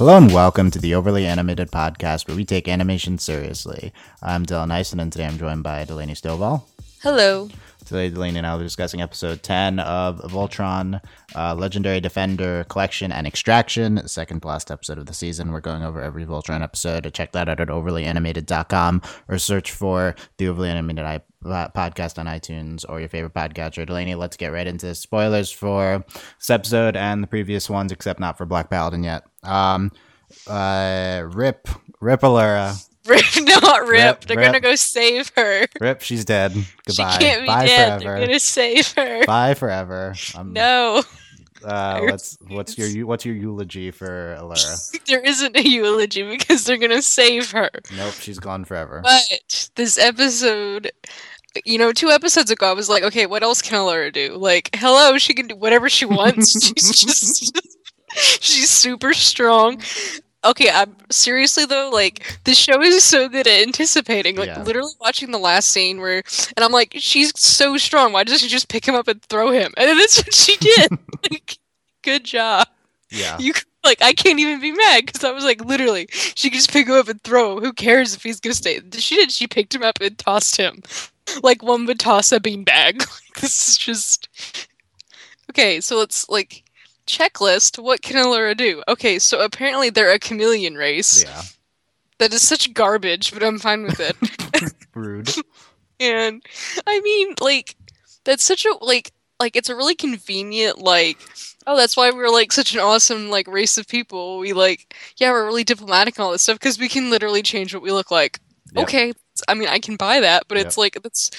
Hello and welcome to the Overly Animated Podcast, where we take animation seriously. I'm Dylan Eisen, and today I'm joined by Delaney Stovall. Hello. Today, Delaney and I be discussing episode 10 of Voltron uh, Legendary Defender Collection and Extraction, second to last episode of the season. We're going over every Voltron episode. Check that out at overlyanimated.com or search for the Overly Animated I- uh, podcast on iTunes or your favorite podcatcher. Delaney, let's get right into spoilers for this episode and the previous ones, except not for Black Paladin yet. Um, uh, rip, Rip Allura. Rip, not Rip. Rip, They're Rip. gonna go save her. Rip, she's dead. Goodbye. She can't be Bye dead. forever. They're gonna save her. Bye forever. Um, No, Uh, what's what's your what's your eulogy for Allura? there isn't a eulogy because they're gonna save her. Nope, she's gone forever. But this episode, you know, two episodes ago, I was like, okay, what else can Allura do? Like, hello, she can do whatever she wants. she's just, she's super strong. Okay, I'm seriously though, like the show is so good at anticipating. Like Yeah. literally watching the last scene where, and I'm like, she's so strong. Why doesn't she just pick him up and throw him? And that's what she did. like, good job. Yeah, You like, I can't even be mad because I was like, literally, she could just pick him up and throw him. Who cares if he's gonna stay? She did. She picked him up and tossed him, like one would toss a beanbag. Like, this is just okay. So let's like checklist. What can Allura do? Okay, so apparently they're a chameleon race. yeah. That is such garbage, but I'm fine with it. Rude. and I mean, like, that's such a like, like it's a really convenient like. Oh, that's why we're like such an awesome like race of people. We like, yeah, we're really diplomatic and all this stuff because we can literally change what we look like. Yep. Okay, I mean, I can buy that, but it's like that's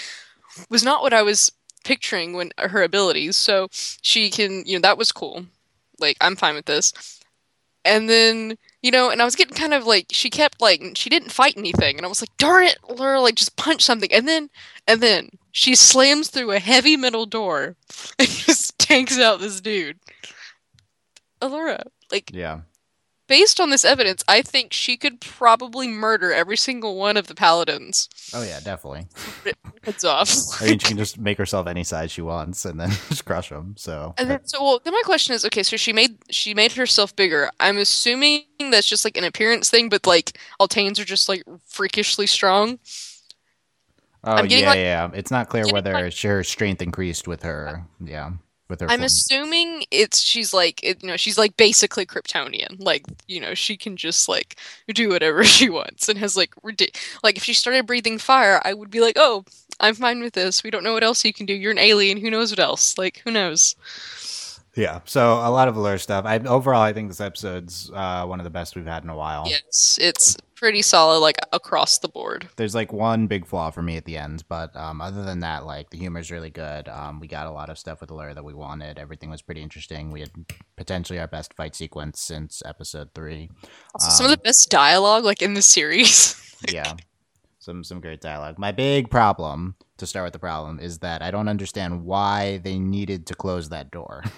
was not what I was picturing when her abilities. So she can, you know, that was cool. Like, I'm fine with this. And then, you know, and I was getting kind of like she kept like she didn't fight anything, and I was like, darn it, Laura, like just punch something. And then, and then she slams through a heavy metal door and just tanks out this dude. Allura, like Yeah, based on this evidence, I think she could probably murder every single one of the paladins. oh yeah, definitely. Heads off. I mean, she can just make herself any size she wants and then just crush them. So And then, so, well, then my question is, okay, so she made she made herself bigger. I'm assuming that's just like an appearance thing, but like Alteans are just like freakishly strong. oh yeah, like- yeah. It's not clear whether like- her strength increased with her. Yeah, with her. I'm assuming it's she's like it, you know she's like basically Kryptonian. Like you know she can just like do whatever she wants and has like ridic- like if she started breathing fire, I would be like, oh, I'm fine with this. We don't know what else you can do. You're an alien. Who knows what else? Like who knows? Yeah, so a lot of Allura stuff. I overall, I think this episode's uh, one of the best we've had in a while. Yes, it's pretty solid like across the board. There's like one big flaw for me at the end, but um, other than that, like the humor's really good. Um, we got a lot of stuff with Allura that we wanted. Everything was pretty interesting. We had potentially our best fight sequence since episode three. Also, some of Um, the best dialogue like in the series. yeah, some some great dialogue. My big problem to start with the problem is that I don't understand why they needed to close that door.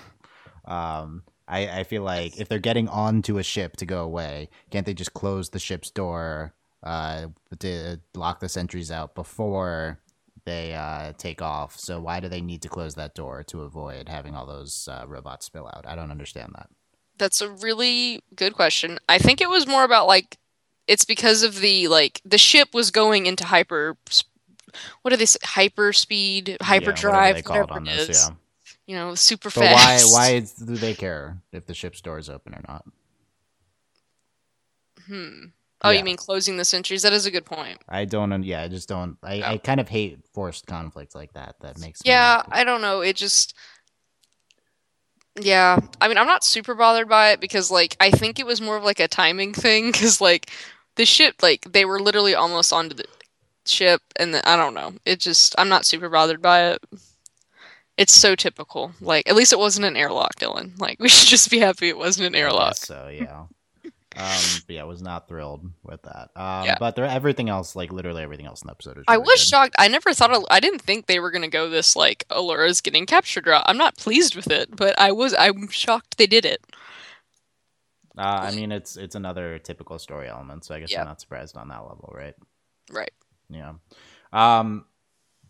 um, I, I feel like if they're getting onto a ship to go away, can't they just close the ship's door uh, to lock the sentries out before they uh, take off? So why do they need to close that door to avoid having all those uh, robots spill out? I don't understand that. That's a really good question. I think it was more about like it's because of the like the ship was going into hyper what are they say? hyper speed, Yeah, hyper whatever drive, they call it whatever on it this, yeah. You know, super But why fast. why is, do they care if the ship's door is open or not? Hmm. Oh, Yeah. you mean closing the sentries? That is a good point. I don't. Yeah, I just don't. I, I Oh. kind of hate forced conflict like that. That makes me- Yeah, I don't know. It just Yeah, I mean, I'm not super bothered by it because like I think it was more of like a timing thing cuz like the ship like they were literally almost onto the ship and the, I don't know. It just I'm not super bothered by it. It's so typical. Like at least it wasn't an airlock, Dylan. Like we should just be happy it wasn't an airlock. So yeah. Um, but yeah, I was not thrilled with that. Um, Yeah. but there, everything else, like literally everything else in the episode, was I was good. shocked. I never thought I didn't think they were gonna go this like Allura's getting captured route. I'm not pleased with it, but I was I'm shocked they did it. Uh, I mean, it's it's another typical story element, so I guess Yeah. I'm not surprised on that level, right? Right. Yeah. Um,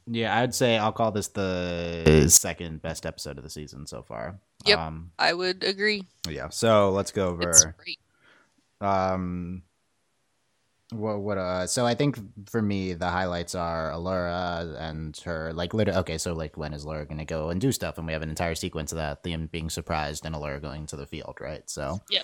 yeah, I'd say I'll call this the second best episode of the season so far. Yep. Um, I would agree. yeah. So let's go It's over great. Um, what what uh? So I think for me the highlights are Allura and her like literally. Okay, so like when is Allura gonna go and do stuff? And we have an entire sequence of that them being surprised and Allura going to the field, right? So yeah.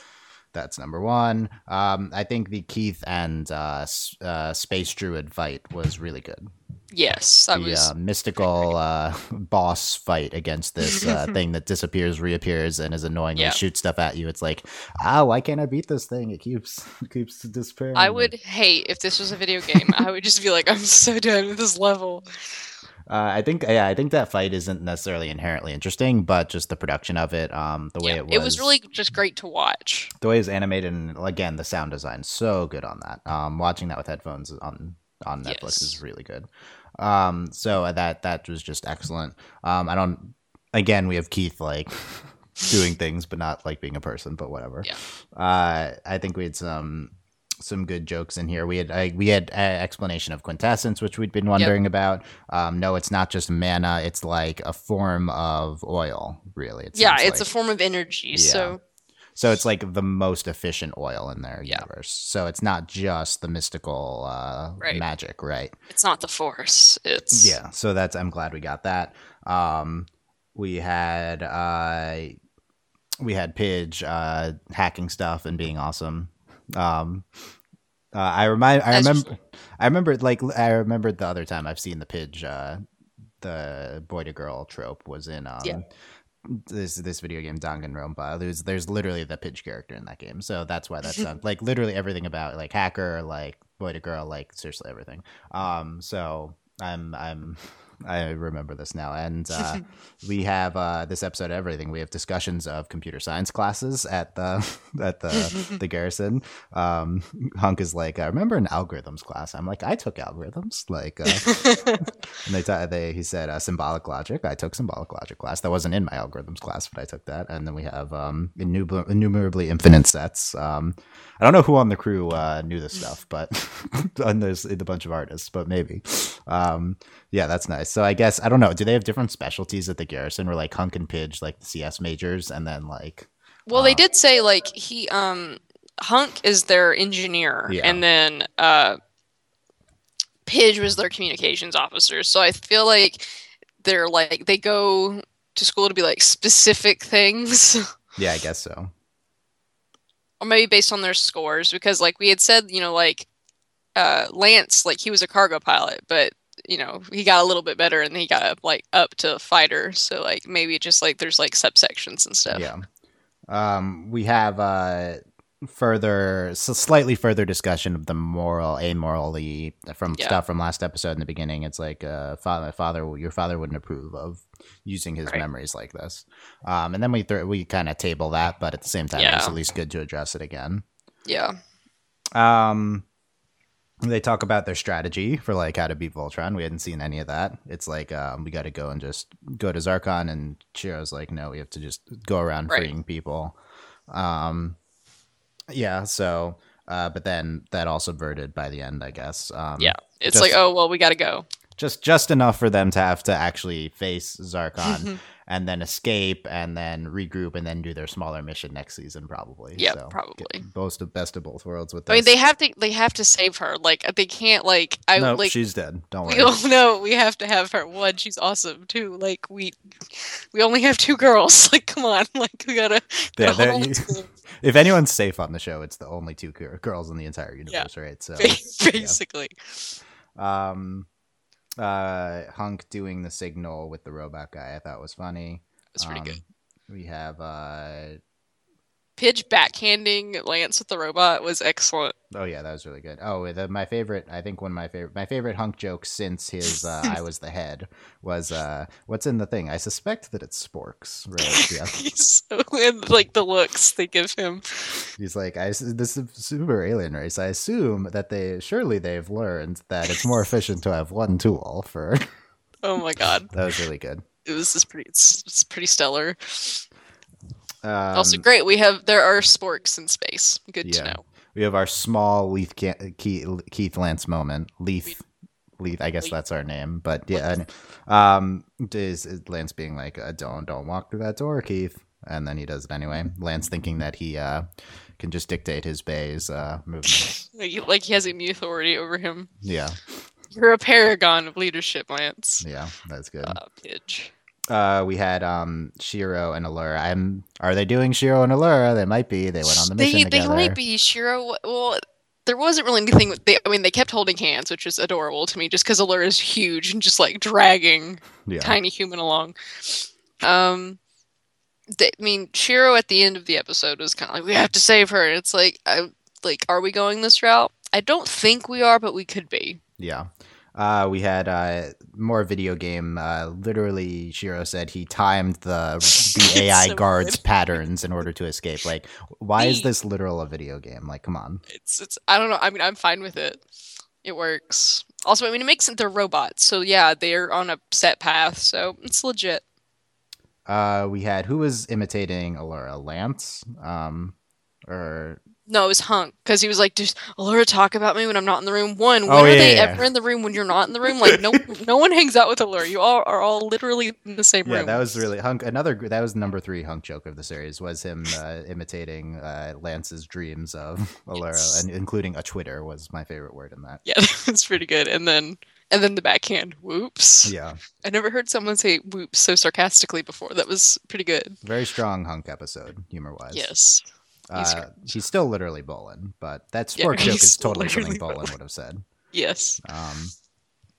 That's number one. Um, I think the Keith and uh, uh, Space Druid fight was really good. Yes, that the was uh, mystical uh, boss fight against this uh, thing that disappears, reappears, and is annoying Yeah. and shoots stuff at you. It's like, ah, why can't I beat this thing? It keeps it keeps disappearing. I would hate if this was a video game. I would just be like, I'm so done with this level. Uh, I think, yeah, I think that fight isn't necessarily inherently interesting, but just the production of it, um, the way Yeah, it was, it was really just great to watch. the way it's animated, and again, the sound design so good on that. Um, watching that with headphones on on Netflix is really good. Um, so that that was just excellent. Um, I don't. Again, we have Keith like doing things, but not like being a person, but whatever. Yeah. Uh, I think we had some some good jokes in here. We had we had uh, explanation of quintessence, which we'd been wondering about. Um, no, it's not just mana; it's like a form of oil. Really, it yeah, it's like. a form of energy. So So it's like the most efficient oil in their Yeah. universe. So it's not just the mystical uh, Right. magic, right? it's not the force. It's Yeah. So that's I'm glad we got that. Um, we had uh, we had Pidge uh, hacking stuff and being awesome. Um, uh, I remind I remember I remember like I remembered the other time I've seen the Pidge uh, the boy to girl trope was in um, Yeah. This this video game Danganronpa. There's there's literally the Pidge character in that game, so that's why that's uh, like literally everything about like hacker, like boy to girl, like seriously everything. Um, so I'm I'm I remember this now, and uh, we have uh, this episode of everything. We have discussions of computer science classes at the at the the garrison. Um, Hunk is like, I remember an algorithms class. I'm like, I took algorithms. Like, uh, and they, ta- they he said uh, symbolic logic. I took symbolic logic class. That wasn't in my algorithms class, but I took that. And then we have um, innumer- innumerably infinite sets. Um, I don't know who on the crew uh, knew this stuff, but and there's a bunch of artists, but maybe. Um, yeah, that's nice. So I guess I don't know. Do they have different specialties at the garrison? Where like Hunk and Pidge, like the CS majors, and then like Well, Uh, they did say like he um Hunk is their engineer Yeah. and then uh Pidge was their communications officer. So I feel like they're like they go to school to be like specific things yeah, I guess so. or maybe based on their scores because like we had said, you know, like uh Lance like he was a cargo pilot, but you know, he got a little bit better and he got up like up to fighter. So like maybe just like there's like subsections and stuff. Yeah. Um, we have uh further, so slightly further discussion of the moral, amorally from Yeah. stuff from last episode in the beginning. It's like, uh, father, father, your father wouldn't approve of using his Right. memories like this. Um, and then we th- we kind of table that, but at the same time, it's at least good to address it again. Yeah. Um, they talk about their strategy for like how to beat Voltron. We hadn't seen any of that. It's like um, we got to go and just go to Zarkon, and Shiro's like, no, we have to just go around Right. freeing people. Um, yeah. So, uh, but then that all subverted by the end, I guess. Um, Yeah. It's just- like, oh well, we got to go. Just just enough for them to have to actually face Zarkon and then escape and then regroup and then do their smaller mission next season, probably. Yeah, so, probably. Both of best of both worlds with this. I mean, they have to. They have to save her. Like they can't. Like I no, like. she's dead. Don't We worry. all know we have to have her. One, she's awesome. Two, like we, we only have two girls. Like, come on. Like we gotta. Yeah, gotta they're- hold you- if anyone's safe on the show, it's the only two girls in the entire universe, right? So, Basically, um, uh, Hunk doing the signal with the robot guy, I thought was funny. it's pretty Um, good. We have, uh, Pidge backhanding Lance with the robot was excellent. oh yeah, that was really good. Oh, the, my favorite, I think one of my favorite, my favorite Hunk joke since his uh, "I was the head" was, uh, "What's in the thing?" I suspect that it's sporks? Yeah. He's so and like the looks they give him. He's like, I, this is super alien race. I assume that they surely they've learned that it's more efficient to have one tool for. Oh my god, that was really good. it was just pretty. It's, it's pretty stellar. Um, also great. We have there are sporks in space. Good to know. we have our small Leith Keith, Lance moment. Leith, Leith. I guess Leith. that's our name, but yeah. and, Um, is, Lance being like, uh, "Don't don't walk through that door, Keith." and then he does it anyway. Lance thinking that he uh, can just dictate his bay's uh, movements. Like, he has any authority over him. yeah, You're a paragon of leadership, Lance. yeah, that's good. Uh, Pidge. Uh, we had um Shiro and Allura. I'm. Are they doing Shiro and Allura? They might be. They went on the mission They, they might be Shiro. Well, there wasn't really anything. They, I mean, they kept holding hands, which is adorable to me, just because Allura is huge and just like dragging Yeah. tiny human along. Um, they, I mean, Shiro at the end of the episode was kind of like, "We have to save her." And it's like, I like, are we going this route? I don't think we are, but we could be. Yeah. Uh, we had uh, more video game. Uh, literally, Shiro said he timed the the AI so guards good. patterns in order to escape. Like, why is this literal a video game? Like, come on. It's it's. I don't know. I mean, I'm fine with it. It works. Also, I mean, it makes it they're robots, so yeah, they're on a set path, so it's legit. Uh, we had who was imitating Allura? Lance, um, or No, it was Hunk because he was like, "Does Allura talk about me when I'm not in the room?" One, when Oh, are yeah, they yeah, ever in the room when you're not in the room? Like, no, no one hangs out with Allura. You all are all literally in the same yeah, room. that was really hunk. Another that was number three hunk joke of the series was him uh, imitating uh, Lance's dreams of Allura, Yes. and including a Twitter was my favorite word in that. yeah, that's pretty good. And then, and then the backhand, whoops. Yeah, I never heard someone say whoops so sarcastically before. That was pretty good. very strong hunk episode, humor wise. Yes. He's Uh, he's still literally Bolin, but that Yeah, joke is totally something literally Bolin would have said. Yes. Um,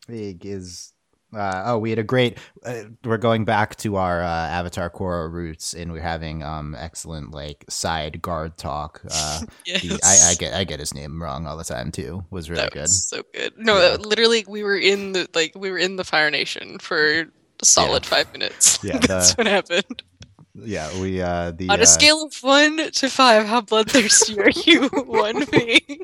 is. Uh, oh, we had a great. Uh, we're going back to our uh, Avatar Korra roots, and we're having um excellent like side guard talk. Uh, Yes. the, I, I get I get his name wrong all the time too. Was really that good. was so good. No, Yeah. literally, we were in the like we were in the Fire Nation for a solid five minutes. Yeah, that's the- what happened. Yeah, we uh the On uh, a scale of one to five, how bloodthirsty are you? one being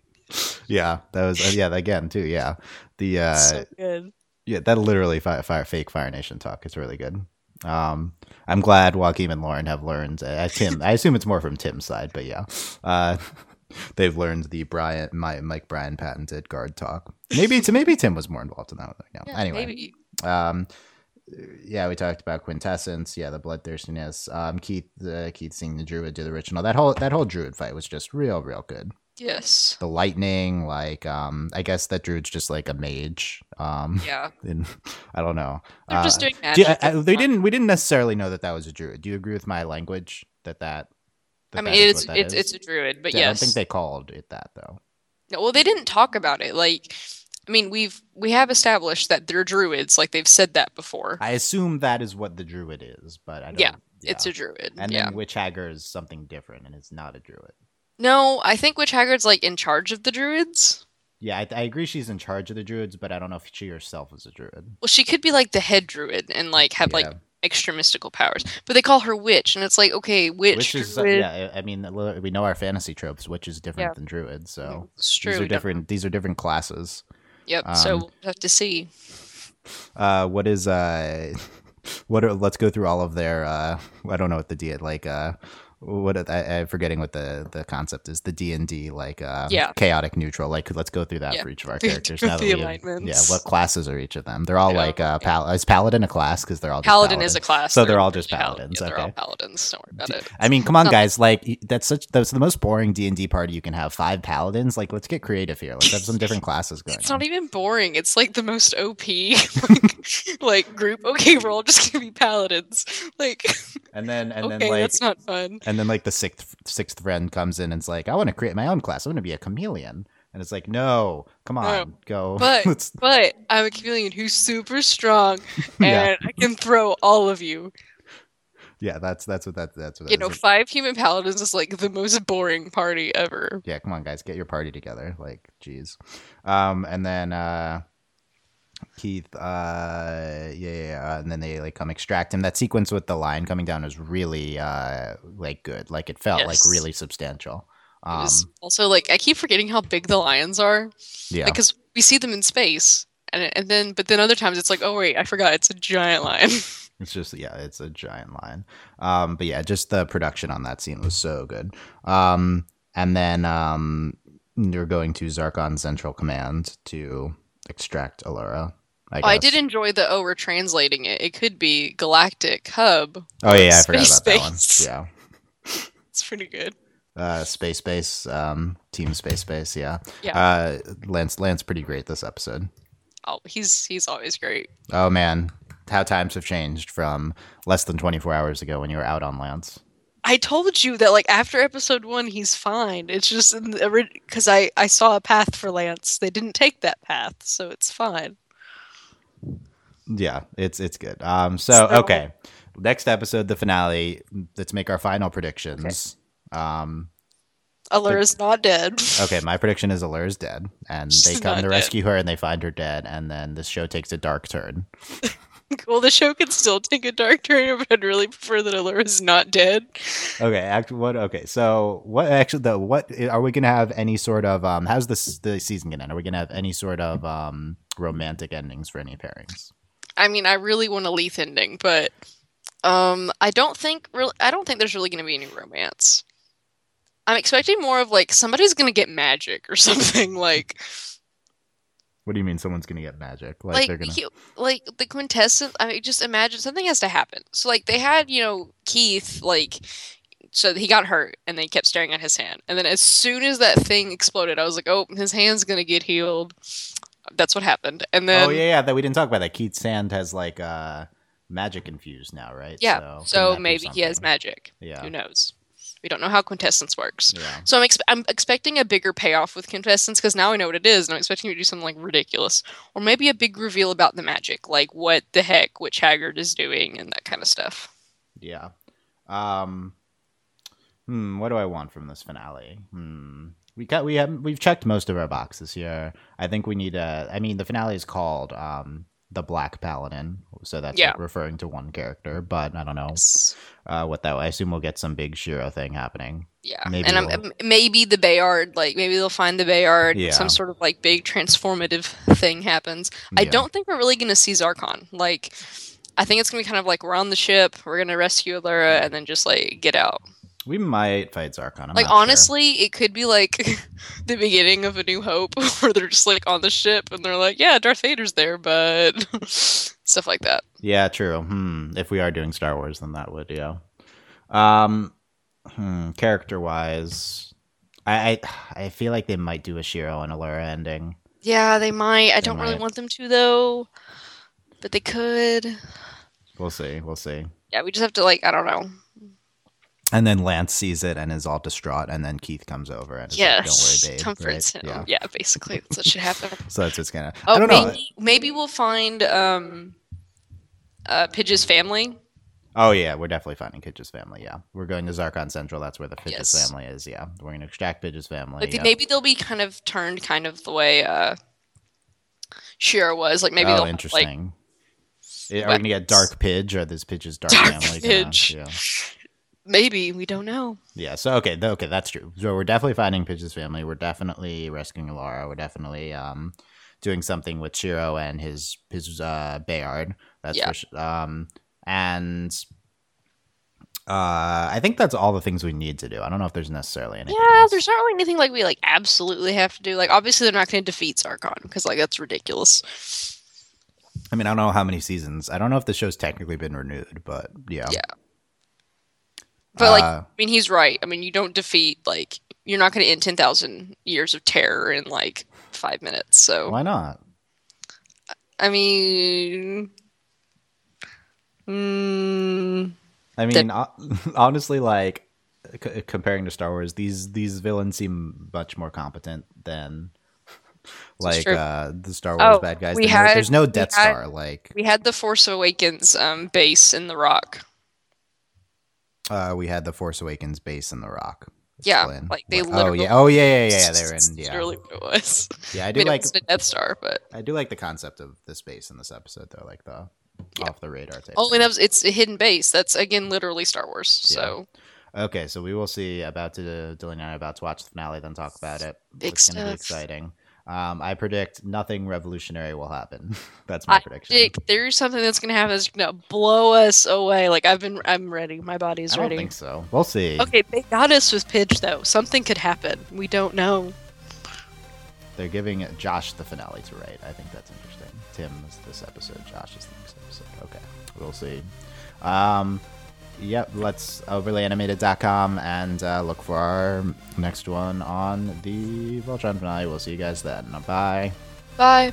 yeah that was uh, yeah again too yeah the uh so good. Yeah, that literally fire, fire fake Fire Nation talk. It's really good. Um, I'm glad Joaquim and Lauren have learned. Uh, Tim, I assume it's more from Tim's side, but yeah, uh, they've learned the Brian, my, Mike Bryan patented guard talk. Maybe to maybe Tim was more involved in that. One. Yeah. Yeah, anyway, maybe. um, yeah, we talked about quintessence. Yeah, the bloodthirstiness. Um, Keith, uh, Keith seeing the druid do the ritual. That whole that whole druid fight was just real, real good. Yes. The lightning, like, um, I guess that druid's just like a mage. Um, Yeah. and I don't know. They're just Uh, doing do you- magic. I- I- they didn't. We didn't necessarily know that that was a druid. Do you agree with my language that that? that I mean, that it's it's is? it's a druid, but I yes. I don't think they called it that though. No, well, they didn't talk about it. Like, I mean, we've we have established that they're druids. Like they've said that before. I assume that is what the druid is, but I don't. Yeah, It's a druid. and yeah. then witch Haggar is something different, and it's not a druid. No, I think Witch Haggar's like in charge of the druids. Yeah, I, I agree. She's in charge of the druids, but I don't know if she herself is a druid. Well, she could be like the head druid and like have like Yeah. extra mystical powers. But they call her witch, and it's like, okay, witch, Which is uh, druid. yeah. I I mean, we know our fantasy tropes, Witch is different Yeah. than druid. So It's true. these are different. These are different classes. Yep. so um, we'll have to see. uh what is uh what are, let's go through all of their uh i don't know what the d like uh what I, I'm forgetting what the the concept is the D and D like uh Yeah. chaotic neutral like let's go through that Yeah. for each of our characters now that the have- alignments. yeah what classes are each of them they're all Yeah. like uh pal- is paladin a class because they're all just Paladin is a class. So they're all just paladins, Yeah, they're all okay. paladins. Don't worry about it. I mean, come on, guys! Like that's such that's the most boring D and D party you can have. Five paladins. Like, let's get creative here. Let's have some different classes going. It's on. not even boring. It's like the most OP like, like group. Okay, we're all just gonna be paladins. Like, And then and okay, then like that's not fun. And then like the sixth sixth friend comes in and it's like, I want to create my own class. I want to be a chameleon. And it's like, no, come on, go. But- But I'm a chameleon who's super strong, Yeah. and I can throw all of you. yeah, that's that's what that that's what that You is. know, five human paladins is like the most boring party ever. yeah, come on, guys, get your party together. Like, jeez. Um, and then uh, Keith, uh, yeah, yeah, yeah, and then they like come extract him. That sequence with the line coming down was really like uh like good. Like it felt like really substantial. Um, also like I keep forgetting how big the lions are yeah, because we see them in space, and and then but then other times it's like, oh wait, I forgot it's a giant lion. It's just yeah, it's a giant line. Um, but yeah, just the production on that scene was so good. Um, and then um, you're going to Zarkon Central Command to extract Allura. I, Oh, I did enjoy the oh we're translating it. It could be galactic hub. Oh yeah, I forgot space about that one. Yeah. It's pretty good. Uh, space base, um, team space base. Yeah. Yeah. Uh, Lance, Lance, pretty great this episode. Oh, he's he's always great. Oh man, how times have changed from less than 24 hours ago when you were out on Lance. I told you that like after episode one, he's fine. It's just because I I saw a path for Lance. They didn't take that path, so it's fine. Yeah, it's it's good. Um, so, So- okay, next episode, the finale. Let's make our final predictions. Um, Allura's not dead. okay, my prediction is Allura's dead, and they come to dead. rescue her, and they find her dead, and then the show takes a dark turn. well, the show can still take a dark turn, but I'd really prefer that Allura's not dead. Okay, act what? Okay, so what? Actually, the what are we gonna have any sort of um? How's this the season gonna end? Are we gonna have any sort of um romantic endings for any pairings? I mean, I really want a Leith ending, but um, I don't think really. I don't think there's really going to be any romance. I'm expecting more of like somebody's going to get magic or something like What do you mean someone's gonna get magic? Like, they're gonna. he- like the quintessence. I mean, just imagine something has to happen. So like they had you know Keith like. So he got hurt, and they kept staring at his hand. And then, as soon as that thing exploded, I was like, "Oh, his hand's gonna get healed." That's what happened. And then, oh yeah, yeah. That we didn't talk about that. Keith Sand has like uh magic infused now, right? yeah. So, So, couldn't that be maybe he has magic. Yeah. Who knows? We don't know how quintessence works. Yeah. So I'm ex- I'm expecting a bigger payoff with quintessence because now I know what it is, and I'm expecting you to do something like ridiculous, or maybe a big reveal about the magic, like what the heck Witch Haggar is doing and that kind of stuff. Yeah. Um. Hmm. What do I want from this finale? Hmm. We got we have we've checked most of our boxes here. I think we need a. I mean, the finale is called um the Black Paladin, so that's Yeah. referring to one character. But I don't know Yes. uh, what that. I assume we'll get some big Shiro thing happening. Yeah, Maybe and we'll- m- maybe the Bayard, like maybe they'll find the Bayard. Yeah. Some sort of like big transformative thing happens. I don't think we're really gonna see Zarkon. Like, I think it's gonna be kind of like we're on the ship, we're gonna rescue Allura, and then just like get out. We might fight Zarkon. I'm like not sure. honestly, it could be like the beginning of A New Hope, where they're just like on the ship and they're like, "Yeah, Darth Vader's there," but stuff like that. Yeah, true. Hmm. If we are doing Star Wars, then that would, yeah. Um, hmm. Character wise, I, I I feel like they might do a Shiro and Allura ending. Yeah, they might. I don't really want them to though, but they could. We'll see. We'll see. Yeah, we just have to like I don't know. And then Lance sees it and is all distraught, and then Keith comes over and is Yes, like, "Don't worry, babe." comforts right? him. Yeah. Yeah. basically that's what should happen. So that's what's gonna. Oh, I don't know. maybe maybe we'll find um, uh, Pidge's family. Oh yeah, we're definitely finding Pidge's family. Yeah, we're going to Zarkon Central. That's where the Pidge's Yes. family is. Yeah, we're going to extract Pidge's family. Like yeah. maybe they'll be kind of turned kind of the way uh, Shiro was. Like maybe oh, they'll have, like interesting. Eh, Are we gonna get Dark Pidge or this Pidge's Dark, Dark family? gonna- yeah. Maybe we don't know. Yeah, so okay, okay, that's true. So we're definitely finding Pidge's family. We're definitely rescuing Laura. We're definitely um doing something with Shiro and his his uh Bayard. That's Yeah. for sh- um and uh I think that's all the things we need to do. I don't know if there's necessarily anything. Yeah, else. there's not really anything like we like absolutely have to do. Like obviously they're not going to defeat Zarkon because like that's ridiculous. I mean, I don't know how many seasons. I don't know if the show's technically been renewed, but yeah. Yeah. But like Uh, I mean he's right. I mean you don't defeat like you're not going to end 10,000 years of terror in like 5 minutes. So why not? I mean mm, I mean, uh, honestly, like c- comparing to Star Wars, these these villains seem much more competent than like uh the Star Wars Oh, bad guys. we There's no- had- there's no Death had- Star. Like we had the Force Awakens um base in the rock. Uh, we had the Force Awakens base in the Rock. Yeah, like, they What- literally- Oh yeah. Oh yeah. Yeah. Yeah. yeah they're in. Yeah. literally what it was. Yeah. I I do mean, like. wasn't Death Star, but I do like the concept of the space in this episode, though. Like the Yeah. off the radar type. oh, thing. and that was, it's a hidden base. That's again literally Star Wars. So Okay, so we will see. About to Dylan and I are about to watch the finale, then talk about it. Big it's gonna be stuff. exciting. Um, I predict nothing revolutionary will happen. That's my I prediction. There's something that's gonna happen that's gonna blow us away. Like I've been, I'm ready. My body's I don't ready. think so. We'll see. Okay, they got us with Pidge though. Something could happen. We don't know. they're giving Josh the finale to write. I think that's interesting. Tim is this episode. Josh is the next episode. Okay, we'll see. Um, yep. Let's overlyanimated.com and uh, look for our next one on the Voltron finale. We'll see you guys then. Bye. Bye.